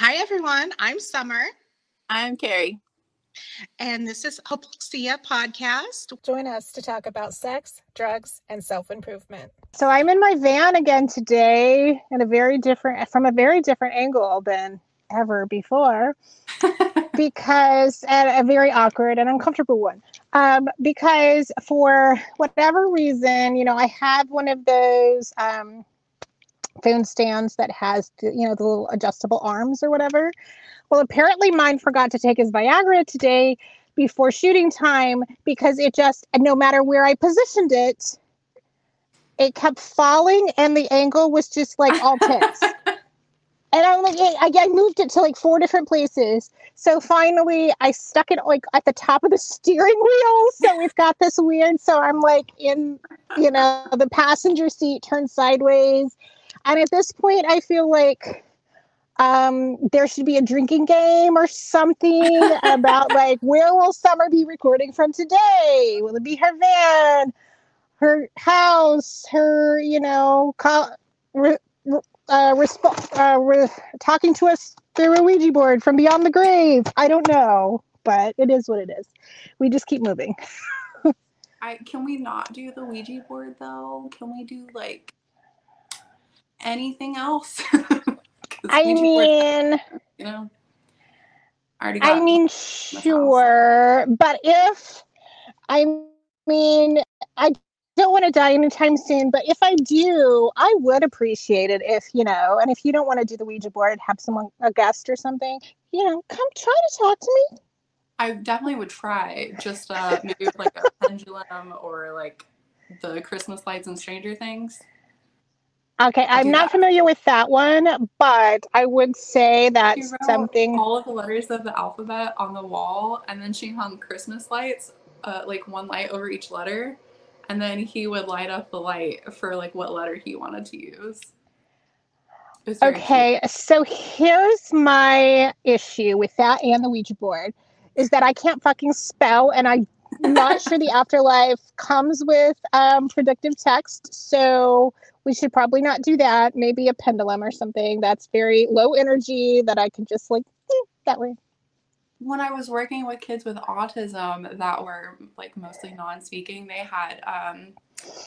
Hi, everyone. I'm Summer. I'm Carrie. And this is Hopelexia Podcast. Join us to talk about sex, drugs, and self improvement. So I'm in my van again today in a very different, from a very different angle than ever before, because, and a very awkward and uncomfortable one. Um, because for whatever reason, you know, I have one of those um, phone stands that has, the, you know, the little adjustable arms or whatever. Well, apparently mine forgot to take his Viagra today before shooting time because it just, no matter where I positioned it, it kept falling and the angle was just like all pits. and I'm like, I, I moved it to like four different places. So finally, I stuck it like at the top of the steering wheel. So we've got this weird. So I'm like in, you know, the passenger seat turned sideways. And at this point, I feel like um, there should be a drinking game or something about like where will Summer be recording from today? Will it be her van, her house, her you know, call, re, uh, resp- uh, re- talking to us through a Ouija board from beyond the grave? I don't know, but it is what it is. We just keep moving. I can we not do the Ouija board though? Can we do like anything else? I mean, you know, I, I mean, sure, but if I mean, I don't want to die anytime soon, but if I do, I would appreciate it if, you know, and if you don't want to do the Ouija board, have someone, a guest or something, you know, come try to talk to me. I definitely would try just uh, maybe with like a pendulum or like the Christmas lights and Stranger Things. Okay, I'm not that. familiar with that one, but I would say that's something. All of the letters of the alphabet on the wall, and then she hung Christmas lights, uh, like one light over each letter, and then he would light up the light for like what letter he wanted to use. Okay, cute. so here's my issue with that and the Ouija board is that I can't fucking spell, and I'm not sure the afterlife comes with um, predictive text, so we should probably not do that. Maybe a pendulum or something that's very low energy that I can just like eh, that way. When I was working with kids with autism that were like mostly non-speaking, they had um,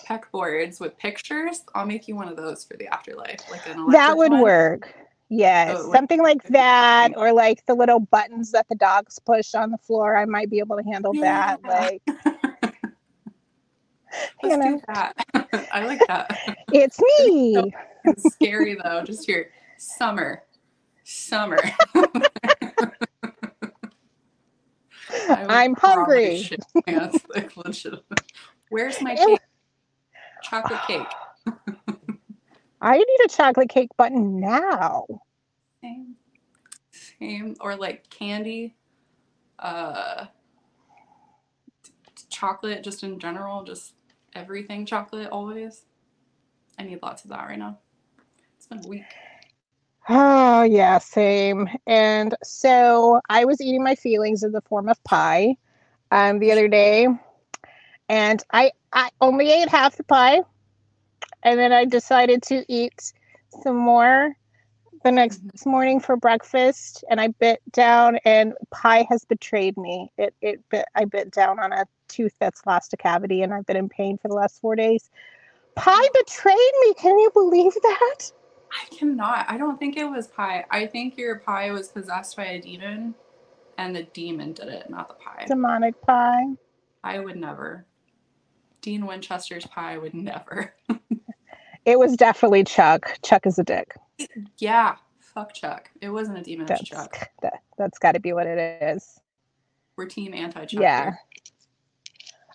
PEC boards with pictures. I'll make you one of those for the afterlife, like an that would one. work. Yes, oh, something like that, or like the little buttons that the dogs push on the floor. I might be able to handle yeah. that. Like Let's you know. do that. I like that. It's me. it's scary though. Just here, summer, summer. I'm hungry. Where's my cake? Chocolate cake. I need a chocolate cake button now. Same. Same. Or like candy. Uh chocolate just in general, just everything chocolate always. I need lots of that right now. It's been a week. Oh, yeah, same. And so I was eating my feelings in the form of pie um, the other day, and I, I only ate half the pie, and then I decided to eat some more the next mm-hmm. morning for breakfast, and I bit down, and pie has betrayed me. It, it bit, I bit down on a tooth that's lost a cavity and I've been in pain for the last four days. Pie betrayed me. Can you believe that? I cannot. I don't think it was pie. I think your pie was possessed by a demon and the demon did it, not the pie. Demonic pie. I would never. Dean Winchester's pie would never. it was definitely Chuck. Chuck is a dick. Yeah. Fuck Chuck. It wasn't a demon, that's, Chuck. That, that's got to be what it is. We're team anti Chuck. Yeah. Here.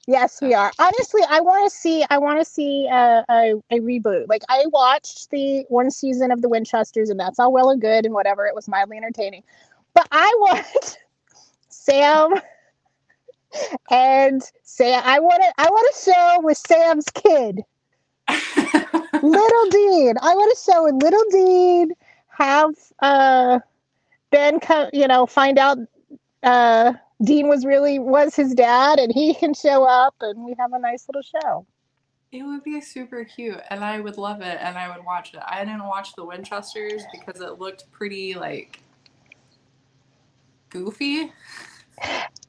Yes, we are. Honestly, I want to see. I want to see a, a, a, reboot. Like I watched the one season of the Winchesters, and that's all well and good and whatever. It was mildly entertaining, but I want Sam and Sam. I want to. I want a show with Sam's kid, Little Dean. I want to show Little Dean. Have uh, Ben come. You know, find out. Uh, Dean was really was his dad, and he can show up, and we have a nice little show. It would be super cute, and I would love it, and I would watch it. I didn't watch the Winchesters because it looked pretty like goofy.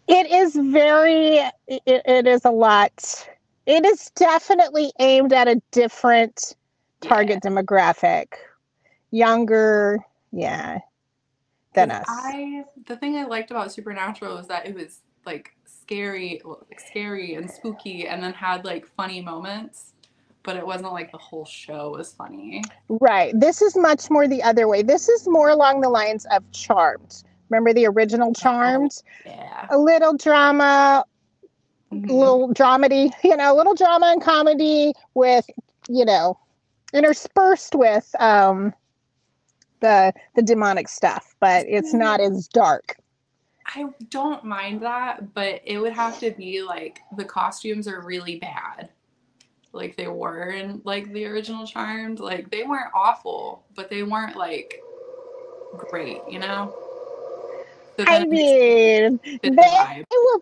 It is very, it, it is a lot. It is definitely aimed at a different target demographic. Younger, yeah, than us. I the thing I liked about Supernatural was that it was like scary, like, scary and spooky, and then had like funny moments. But it wasn't like the whole show was funny. Right. This is much more the other way. This is more along the lines of Charmed. Remember the original Charmed? Yeah. A little drama, Mhm. little dramedy, you know, a little drama and comedy with, you know, interspersed with um the the demonic stuff, but it's not as dark. I don't mind that, but it would have to be like the costumes are really bad. Like they were in like the original Charmed. Like they weren't awful, but they weren't like great, you know? So I mean, they, they were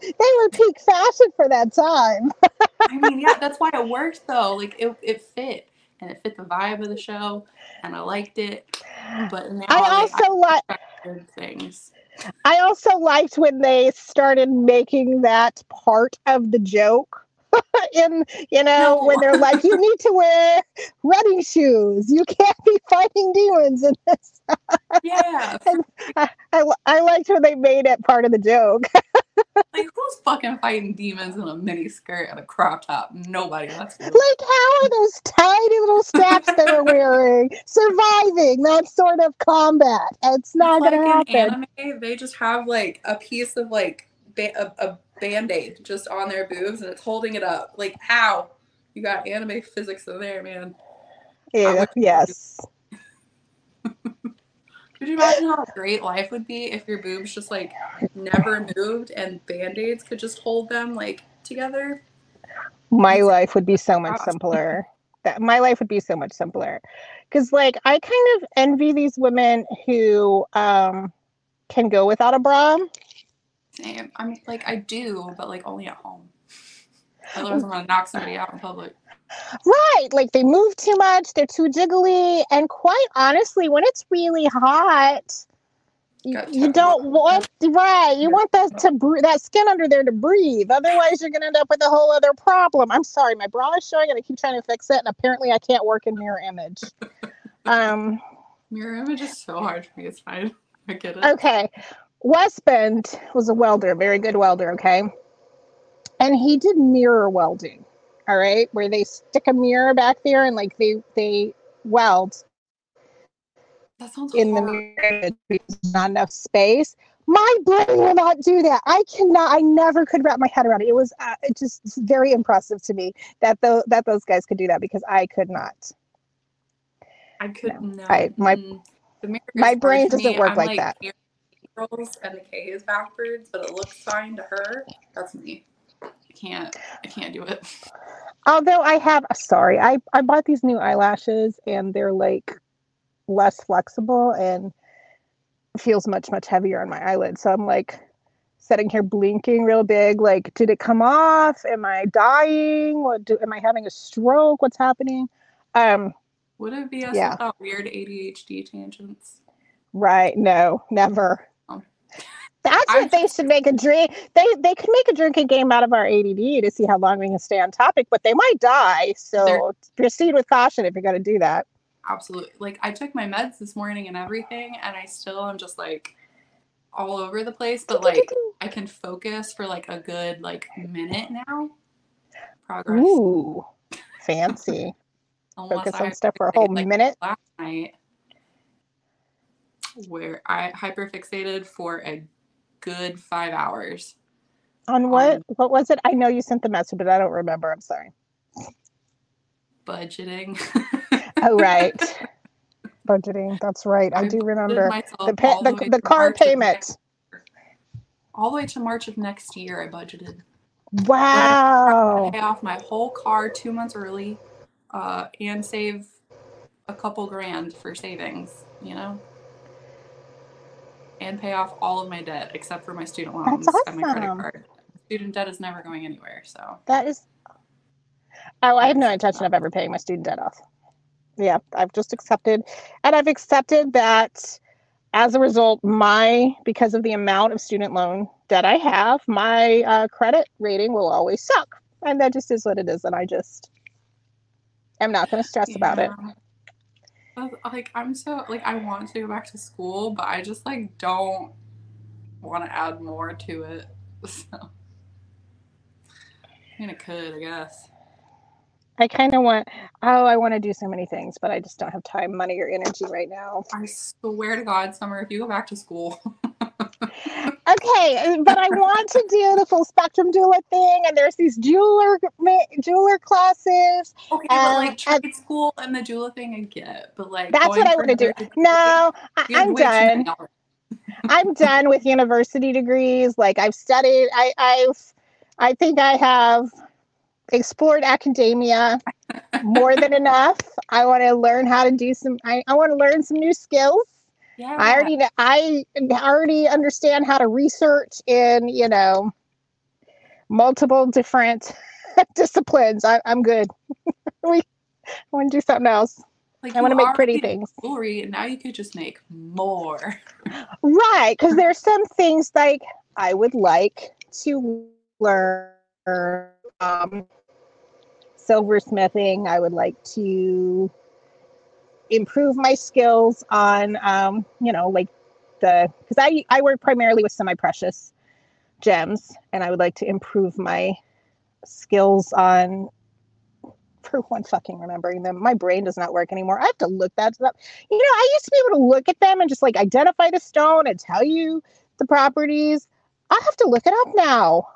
they were peak fashion for that time. I mean, yeah, that's why it worked though. Like it, it fit and it fit the vibe of the show and I liked it. But now I also like things. I also liked when they started making that part of the joke. In you know No. when they're like, you need to wear running shoes. You can't be fighting demons in this. Yeah. I, I, I liked when they made it part of the joke. Like who's fucking fighting demons in a mini skirt and a crop top? Nobody. That's like how are those tiny little straps they're wearing surviving that sort of combat? It's not like gonna happen. in anime, they just have like a piece of like ba- a, a band-aid just on their boobs and it's holding it up. Like how? You got anime physics in there, man. Yeah, yes. Could you imagine how great life would be if your boobs just like never moved and band-aids could just hold them like together? my life would be so much simpler that my life would be so much simpler because like i kind of envy these women who um can go without a bra Same. I mean, like I do, but like only at home. Otherwise, I'm gonna knock somebody out in public. Right like they move too much they're too jiggly and quite honestly when it's really hot you, you don't want right you want that to that skin under there to breathe otherwise you're gonna end up with a whole other problem i'm sorry my bra is showing and i keep trying to fix it and apparently i can't work in mirror image um Mirror image is so hard for me. It's fine. I get it. Okay. Westbend was a welder, very good welder, okay? And he did mirror welding. All right, where they stick a mirror back there and like they they weld That sounds in the mirror because not enough space. My brain will not do that. I cannot. I never could wrap my head around it. It was uh, it just very impressive to me that the that those guys could do that because I could not. I could no. I- my- mm. My brain doesn't me. work I'm like that. And the K is backwards, but it looks fine to her. That's me. I can't. I can't do it. Although I have sorry, I I bought these new eyelashes and they're like less flexible and feels much much heavier on my eyelids. So I'm like sitting here blinking real big like did it come off? Am I dying? What do am I having a stroke? What's happening? Um Would it be us Yeah. without weird ADHD tangents? right, no, never. Oh. That's I'm what they should make a drink. They they could make a drinking game out of our ADD to see how long we can stay on topic, but they might die. So proceed with caution if you're going to do that. Absolutely. Like I took my meds this morning and everything, and I still am just like all over the place. But like I can focus for like a good like minute now. Progress. Ooh, fancy. Focus I on stuff for a whole like, minute. last night where I hyperfixated for a good five hours. On what? Um, what was it? I know you sent the message, but I don't remember. I'm sorry. Budgeting. Oh, right. Budgeting. That's right. I I do remember. The, pa- the, the car March payment. all the way to March of next year, I budgeted. Wow. Pay off my whole car two months early, uh, and save a couple grand for savings. You know. And pay off all of my debt except for my student loans That's and my credit card. Student debt is never going anywhere, so That is. Oh, I have no intention of ever paying my student debt off. Yeah, I've just accepted, and I've accepted that as a result, my because of the amount of student loan debt I have, my uh, credit rating will always suck, and that just is what it is. And I just am not going to stress about it. Like I'm so like I want to go back to school, but I just like don't want to add more to it. So I mean, it could, I guess. I kind of want. Oh, I want to do so many things, but I just don't have time, money, or energy right now. I swear to God, Summer, if you go back to school, Okay, but I want to do the full spectrum doula thing, and there's these jeweler jeweler classes. okay, but like trade school and the doula thing, I get, but like That's what I want to do. No, I, you have I'm way too many done. I'm done with university degrees. Like I've studied. I, I've. I think I have explored academia more than enough. I want to learn how to do some. I, I want to learn some new skills. Yeah, I already I already understand how to research in you know multiple different disciplines. I, I'm good. we I want to do something else. like I want to make pretty things. Jewelry, and now you could just make more. Right, because there's some things like I would like to learn um, silversmithing. I would like to improve my skills on, um, you know, like the because I I work primarily with semi-precious gems, and I would like to improve my skills on. For one fucking remembering them, my brain does not work anymore. I have to look that up. You know, I used to be able to look at them and just like identify the stone and tell you the properties. I have to look it up now.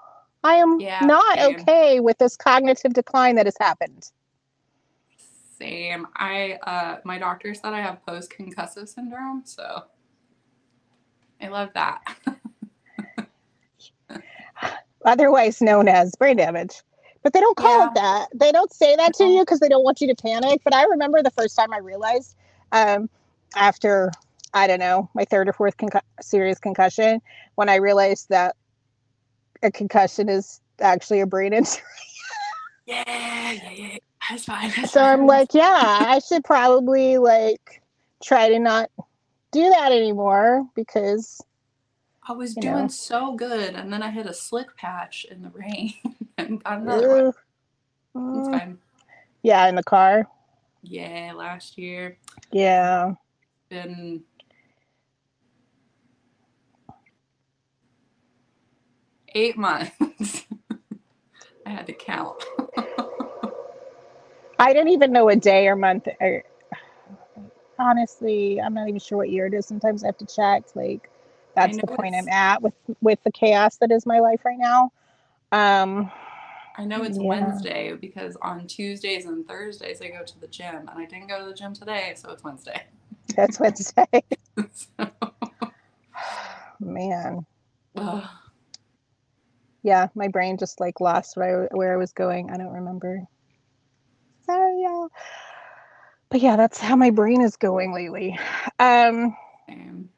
I am Yeah, not same. okay with this cognitive decline that has happened. Same. I uh my doctor said I have post concussive syndrome, so I love that. otherwise known as brain damage. But they don't call Yeah. it that. They don't say that to you because they don't want you to panic. But I remember the first time I realized um, after, I don't know, my third or fourth concu- serious concussion, when I realized that a concussion is actually a brain injury. yeah, yeah, yeah. That's fine. so I'm like, yeah, I should probably like try to not do that anymore because I was doing know. so good, and then I hit a slick patch in the rain and got another one. It's mm, fine. yeah, in the car. Yeah, last year Yeah. been eight months. I had to count. I didn't even know a day or month. Or, honestly, I'm not even sure what year it is. Sometimes I have to check. Like, that's the point I'm at with with the chaos that is my life right now. Um, I know it's Yeah. Wednesday because on Tuesdays and Thursdays I go to the gym, and I didn't go to the gym today, so it's Wednesday. that's Wednesday. So, Man, ugh. yeah, my brain just like lost where I, where I was going. I don't remember. Sorry, y'all. But yeah, that's how my brain is going lately. Um, Same.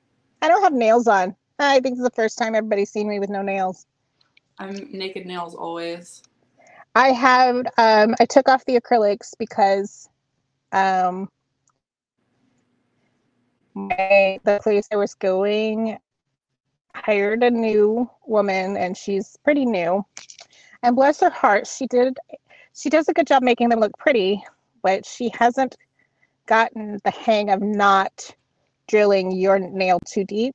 I don't have nails on. I think it's the first time everybody's seen me with no nails. I'm naked nails always. I have um I took off the acrylics because um my the place I was going hired a new woman and she's pretty new. And bless her heart, she did she does a good job making them look pretty, but she hasn't gotten the hang of not drilling your nail too deep.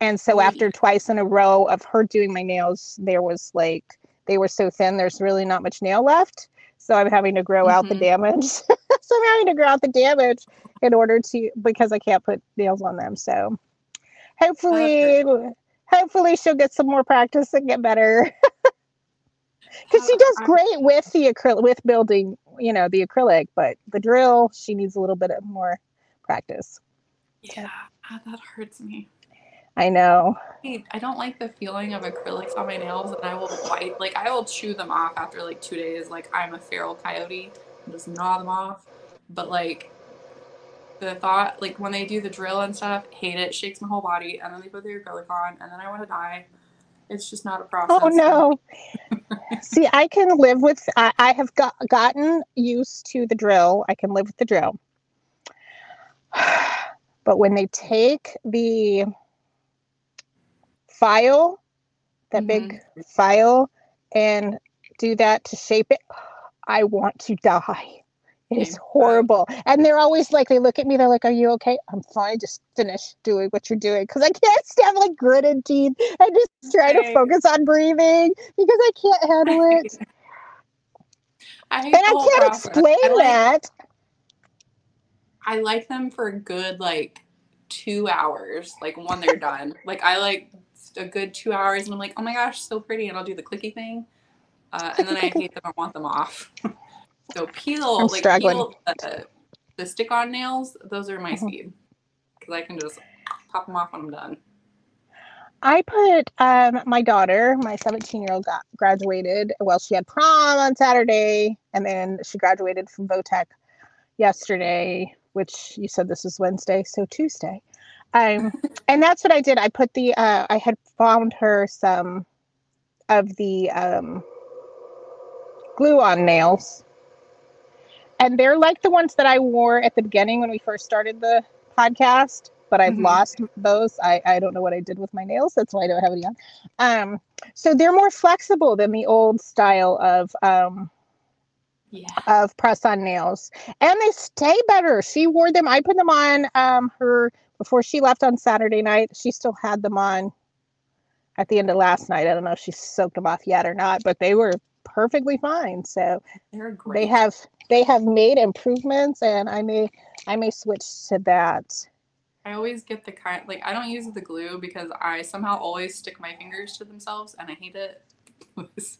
And so after twice in a row of her doing my nails, there was like they were so thin there's really not much nail left. So i'm having to grow out the Mhm. damage. So i'm having to grow out the damage in order to because i can't put nails on them. So hopefully hopefully she'll get some more practice and get better because she does great with the acrylic with building you know the acrylic but the drill she needs a little bit of more practice Yeah, ah, that hurts me. i know I don't like the feeling of acrylics on my nails, and I will bite. Like I will chew them off after like two days. Like I'm a feral coyote, and just gnaw them off. But like the thought, like when they do the drill and stuff, hate it. Shakes my whole body, and then they put the acrylic on, and then I want to die. It's just not a oh, process. Oh no. See, I can live with I, I have got gotten used to the drill. I can live with the drill. But when they take the file, that big mm-hmm. file, and do that to shape it, I want to die. It is horrible. And they're always like, they look at me, they're like, Are you okay? I'm fine. Just finish doing what you're doing. Because I can't stand like gritted teeth and just try to focus on breathing because I can't handle it. I and I can't process. explain I like, that. I like them for a good like two hours, like when they're done. Like I like a good two hours, and I'm like, oh my gosh, so pretty, and I'll do the clicky thing, uh, and then I hate them. I want them off. so peel, I'm like struggling. peel the, the stick-on nails. Those are my Mhm. speed because I can just pop them off when I'm done. I put um, my daughter, my 17 year old, got graduated. Well, she had prom on Saturday, and then she graduated from Votech yesterday, which you said this is Wednesday, so Tuesday. Um, and that's what I did. I put the, uh, I had found her some of the um, glue on nails. And they're like the ones that I wore at the beginning when we first started the podcast, but I've Mhm. lost those. I, I don't know what I did with my nails. That's why I don't have any on. Um, so they're more flexible than the old style of um, Yeah. of press on nails and they stay better she wore them i put them on um her before she left on saturday night she still had them on at the end of last night i don't know if she soaked them off yet or not but they were perfectly fine. So they have they have made improvements and i may i may switch to that. I always get the kind like I don't use the glue because I somehow always stick my fingers to themselves and I hate it. So,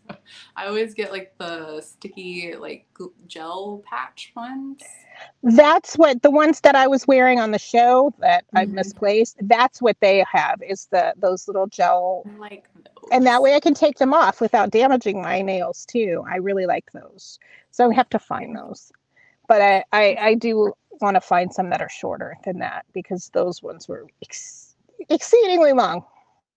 I always get like the sticky like gel patch ones. that's what the ones that i was wearing on the show that i've Mhm. misplaced that's what they have is the those little gel I like those. and that way I can take them off without damaging my nails too. I really like those, so I have to find those. But I I, I do want to find some that are shorter than that because those ones were ex- exceedingly long.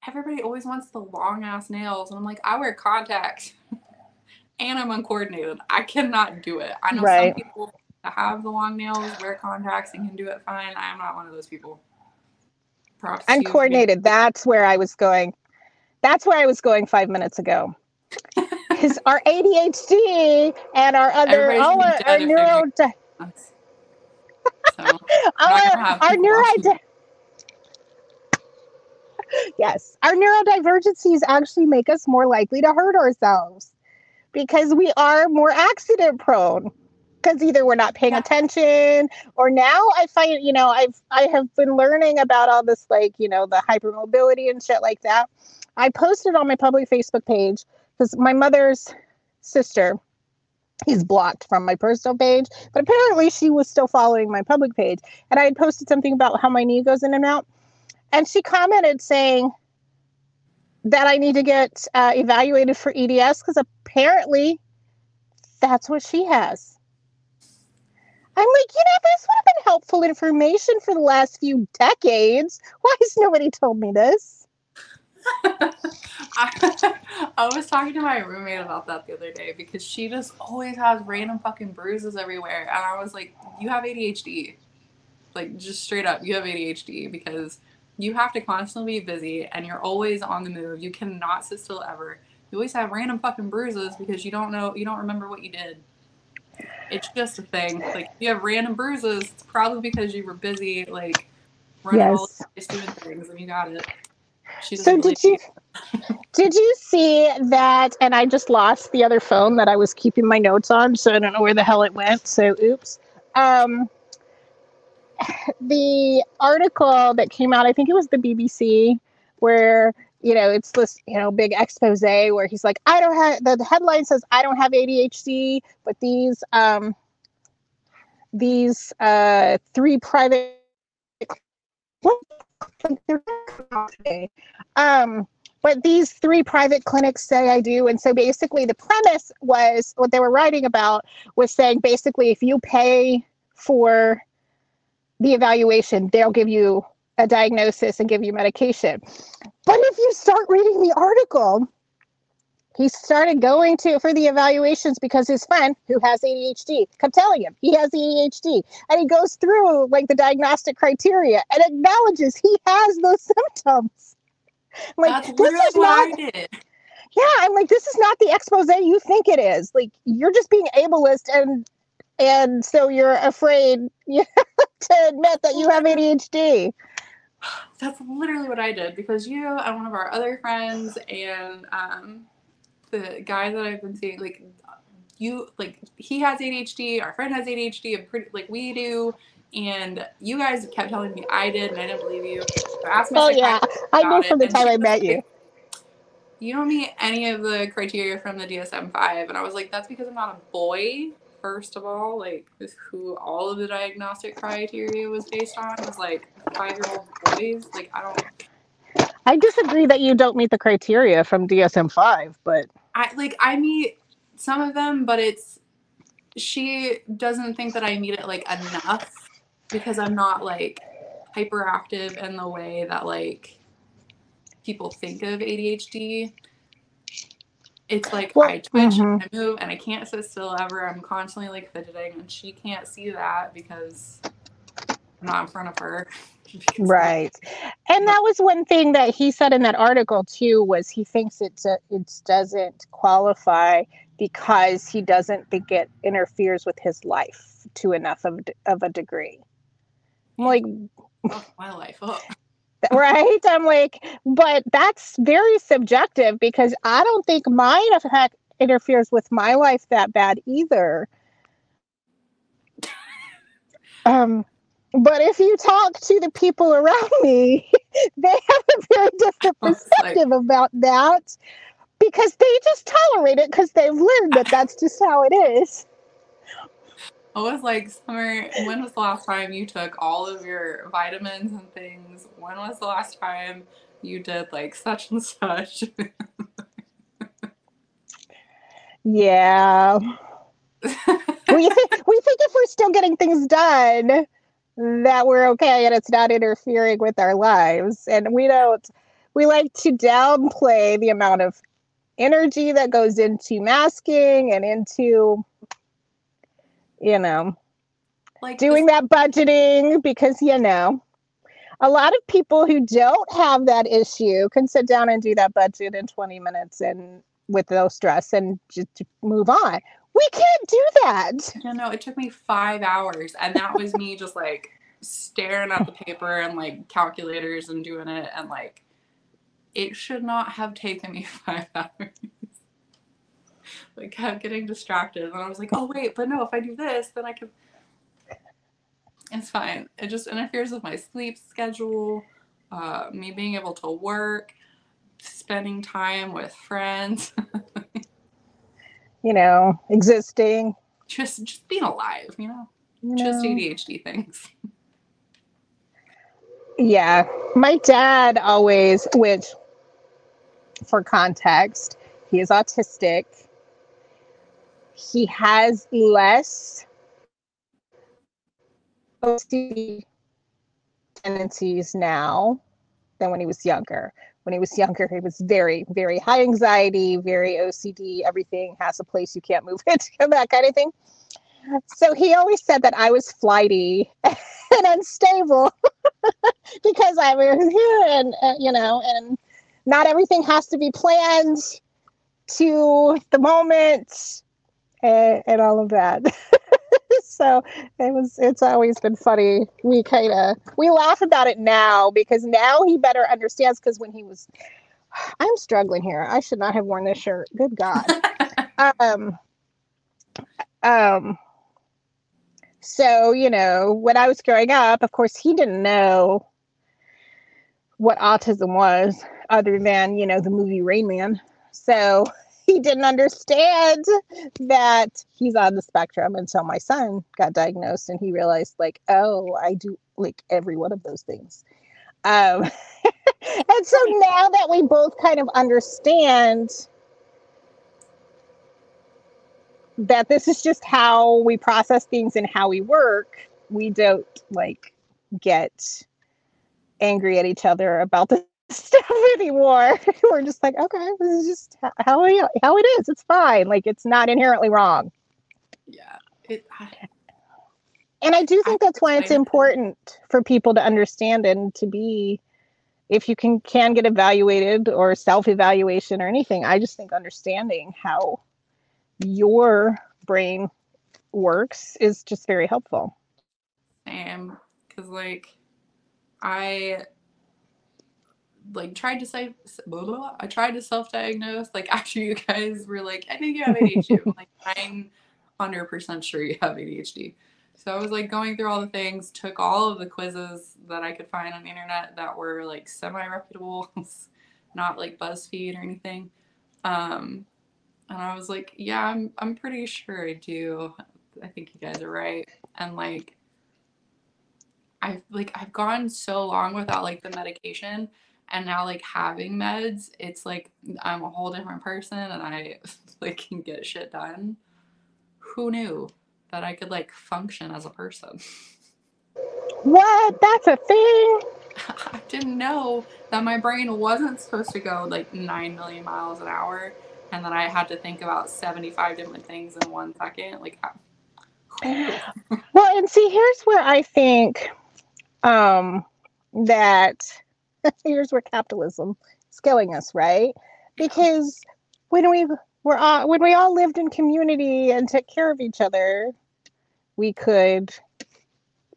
Everybody always wants the long ass nails and I'm like I wear contacts and I'm uncoordinated. I cannot do it. I know Right. some people that have the long nails wear contacts and can do it fine. I am not one of those people. Props. Uncoordinated. That's where I was going. That's where I was going five minutes ago. Because our ADHD and our other all our, our dead if they're neuro That's- So our, our neuro. Yes our neurodivergencies actually make us more likely to hurt ourselves because we are more accident prone because either we're not paying Yeah. attention or now i find you know i've i have been learning about all this like you know the hypermobility and shit like that. I posted on my public facebook page because my mother's sister is blocked from my personal page but apparently she was still following my public page. And i had posted something about how my knee goes in and out and she commented saying that I need to get uh, evaluated for EDS because apparently that's what she has. I'm like, you know, this would have been helpful information for the last few decades. Why has nobody told me this? I, I was talking to my roommate about that the other day because she just always has random fucking bruises everywhere. And I was like, You have ADHD. Like, just straight up, you have ADHD because you have to constantly be busy and you're always on the move. You cannot sit still ever. You always have random fucking bruises because you don't know, you don't remember what you did. It's just a thing. Like, if you have random bruises, it's probably because you were busy, like, running all Yes. over the doing things and you got it. So did you did you see that? And I just lost the other phone that I was keeping my notes on, so I don't know where the hell it went. So oops. Um, the article that came out, I think it was the BBC, where you know it's this you know big expose where he's like, I don't have the, the headline says I don't have ADHD, but these um these uh three private um but these three private clinics say I do. And so basically, the premise was what they were writing about was saying basically, if you pay for the evaluation, they'll give you a diagnosis and give you medication. But if you start reading the article, he started going to for the evaluations because his friend who has ADHD kept telling him he has ADHD. And he goes through like the diagnostic criteria and acknowledges he has those symptoms. Like That's this is not I did. yeah, I'm like, this is not the expose you think it is. Like you're just being ableist and and so you're afraid know, to admit that you have ADHD. That's literally what I did because you and one of our other friends and um, the guy that I've been seeing, like you, like he has ADHD. Our friend has ADHD. And pretty like we do. And you guys kept telling me I did, and I didn't believe you. So Oh yeah, I knew from the time I met like, you. You don't meet any of the criteria from the DSM five, and I was like, that's because I'm not a boy. First of all, like who all of the diagnostic criteria was based on was like five year old boys. Like I don't I disagree that you don't meet the criteria from DSM five, but I like I meet some of them, but it's she doesn't think that I meet it like enough because I'm not like hyperactive in the way that like people think of ADHD. It's like Well, I twitch mhm. and I move and I can't sit still ever. I'm constantly like fidgeting and she can't see that because I'm not in front of her. Right. And that was one thing that he said in that article too was he thinks it it doesn't qualify because he doesn't think it interferes with his life to enough of of a degree. I'm like Oh, my life. Oh. right? I'm like, but that's very subjective because I don't think mine effect interferes with my life that bad either. Um, but if you talk to the people around me, they have a very different was like- perspective about that because they just tolerate it because they've learned that that's just how it is. I was like, Summer, when was the last time you took all of your vitamins and things? When was the last time you did like such and such? Yeah. we think we think if we're still getting things done that we're okay and it's not interfering with our lives and we don't we like to downplay the amount of energy that goes into masking and into you know like doing that budgeting because you know a lot of people who don't have that issue can sit down and do that budget in 20 minutes and with no stress and just move on we can't do that you know, it took me five hours, and that was me just like staring at the paper and like calculators and doing it, and like it should not have taken me five hours. Like kept getting distracted, and I was like, oh wait, but no, if I do this, then I can. It's fine. It just interferes with my sleep schedule, uh, me being able to work, spending time with friends, you know existing just just being alive. You know, you just? ADHD things. Yeah, my dad always, which for context, he is autistic. He has less OCD tendencies now than when he was younger. When he was younger, he was very, very high anxiety, very OCD. Everything has a place you can't move it, that kind of thing. So he always said that I was flighty and unstable because I was here and uh, you know, and not everything has to be planned to the moment and, and all of that. so it was it's always been funny. We kind of we laugh about it now because now he better understands because when he was I'm struggling here. I should not have worn this shirt. Good God. um um so you know when i was growing up of course he didn't know what autism was other than you know the movie rain man so he didn't understand that he's on the spectrum until my son got diagnosed and he realized like oh i do like every one of those things. Um and so now that we both kind of understand that this is just how we process things and how we work we don't like get angry at each other about the stuff anymore. We're just like, okay, this is just how it, how it is. It's fine. Like it's not inherently wrong. Yeah. It, I, And I do think I that's why it's it. important for people to understand and to be if you can can get evaluated or self-evaluation or anything. I just think understanding how your brain works is just very helpful. same. Because, like, I like tried to say blah, blah, blah. I tried to self-diagnose like after you guys were like I think you have ADHD I'm like I'm 100% sure you have ADHD so I was like going through all the things took all of the quizzes that I could find on the internet that were like semi-reputable not like BuzzFeed or anything. Um and I was like yeah I'm I'm pretty sure I do. I think you guys are right. And like I've like I've gone so long without like the medication and now like having meds it's like i'm a whole different person and i like can get shit done who knew that i could like function as a person What? That's a thing. i didn't know that my brain wasn't supposed to go like 9 million miles an hour and that i had to think about 75 different things in one second like I- who knew? Well, and see, here's where I think um, that here's where capitalism is killing us, right? Because when we were all, when we all lived in community and took care of each other, we could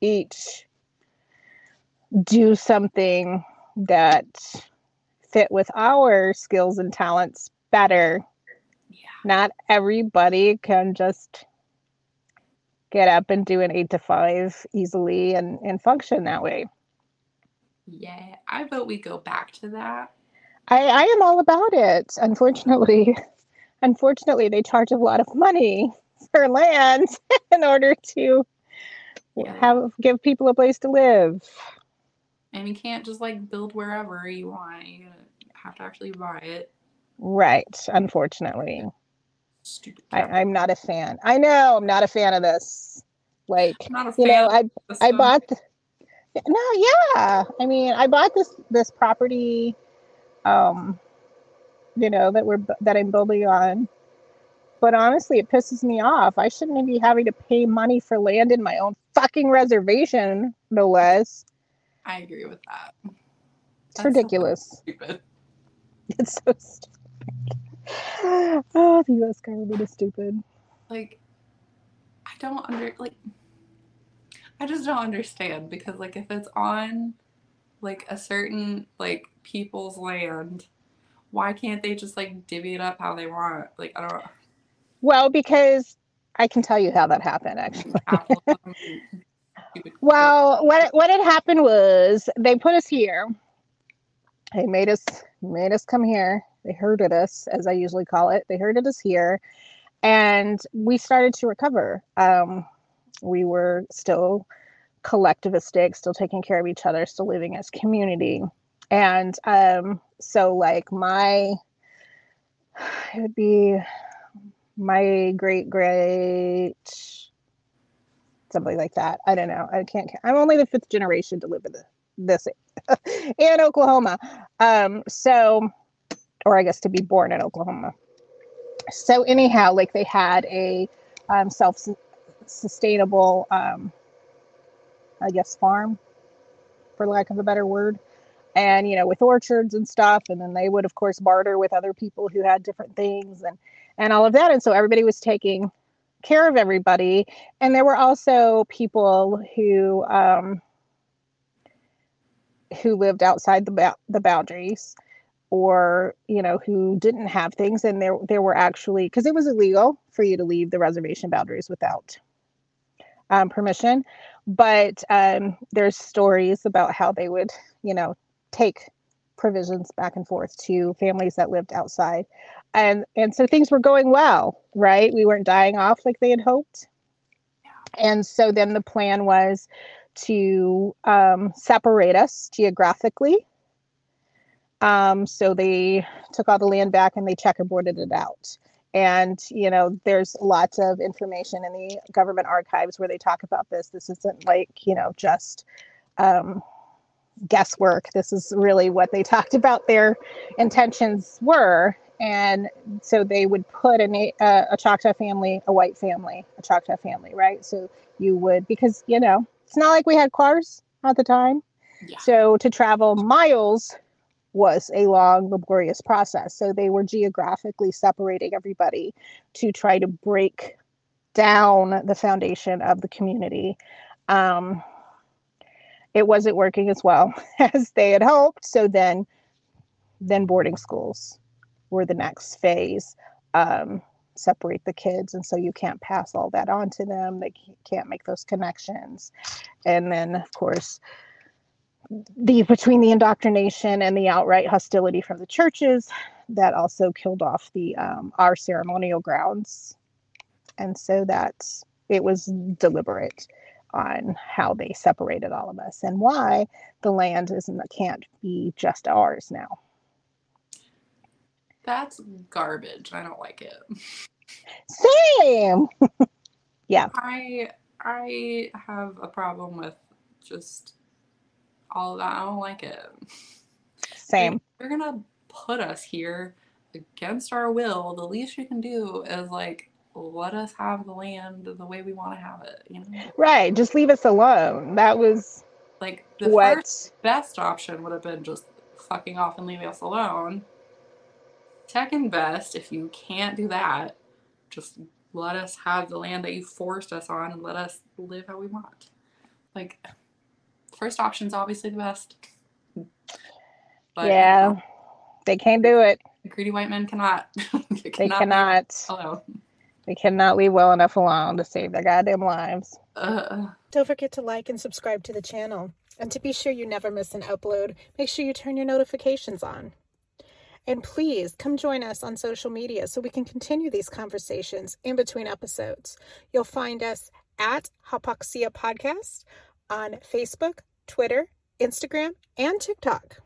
each do something that fit with our skills and talents better. yeah Not everybody can just get up and do an eight to five easily and, and function that way. Yeah i vote we go back to that I, I am all about it. Unfortunately, unfortunately, they charge a lot of money for land in order to Yeah. have give people a place to live. and you can't just like build wherever you want you have to actually buy it Right. Unfortunately, stupid I, I'm not a fan. I know I'm not a fan of this. Like, I'm not a you know, I I bought. th- no, yeah. I mean, I bought this this property, um, you know that we're that I'm building on. But honestly, it pisses me off. I shouldn't be having to pay money for land in my own fucking reservation, no less. I agree with that. It's That's ridiculous. Stupid. It's so stupid. Oh, the U.S. government is stupid. Like, I don't under like. I just don't understand because like if it's on, like a certain like people's land, why can't they just like divvy it up how they want? Like I don't. Well, because I can tell you how that happened. Actually. Well, what what had happened was they put us here. They made us made us come here. They herded us, as I usually call it. They herded us here, and we started to recover. Um, we were still collectivistic, still taking care of each other, still living as community, and um, so like my it would be my great great something like that. I don't know. I can't. I'm only the fifth generation to live in the, this in Oklahoma. Um, so, or I guess to be born in Oklahoma. So anyhow, like they had a um, self-sustainable, um, I guess, farm, for lack of a better word, and you know, with orchards and stuff. And then they would, of course, barter with other people who had different things and and all of that. And so everybody was taking care of everybody and there were also people who um, who lived outside the ba- the boundaries or you know who didn't have things and there there were actually because it was illegal for you to leave the reservation boundaries without um, permission but um, there's stories about how they would you know take provisions back and forth to families that lived outside. And and so things were going well right? We weren't dying off like they had hoped. And so then the plan was to um, separate us geographically. Um, so they took all the land back and they checkerboarded it out and you know there's lots of information in the government archives where they talk about this this isn't like you know just um, guesswork. This is really what they talked about their intentions were. And so they would put a, uh, a Choctaw family, a white family, a Choctaw family, right? So you would, because, you know, it's not like we had cars at the time. Yeah. So to travel miles was a long, laborious process. So they were geographically separating everybody to try to break down the foundation of the community. Um, it wasn't working as well as they had hoped. So then, then boarding schools were the next phase. Um, separate the kids, and so you can't pass all that on to them. They can't make those connections, and then of course, the between the indoctrination and the outright hostility from the churches, that also killed off the um, our ceremonial grounds, and so that it was deliberate on how they separated all of us and why the land isn't can't be just ours now. That's garbage. I don't like it. Same. Yeah. I I have a problem with just all of that. I don't like it. Same. You're gonna put us here against our will. The least you can do is like let us have the land the way we want to have it. You know, Right. Just leave us alone. That was like the what first best option would have been just fucking off and leaving us alone. Second best, if you can't do that, just let us have the land that you forced us on and let us live how we want. Like, first option's obviously the best. But yeah. They can't do it. greedy white men cannot. They cannot. alone. They cannot leave well enough alone to save their goddamn lives. Uh, Don't forget to like and subscribe to the channel. And to be sure you never miss an upload, make sure you turn your notifications on. And please come join us on social media so we can continue these conversations in between episodes. You'll find us at Hypoxia Podcast on Facebook, Twitter, Instagram, and TikTok.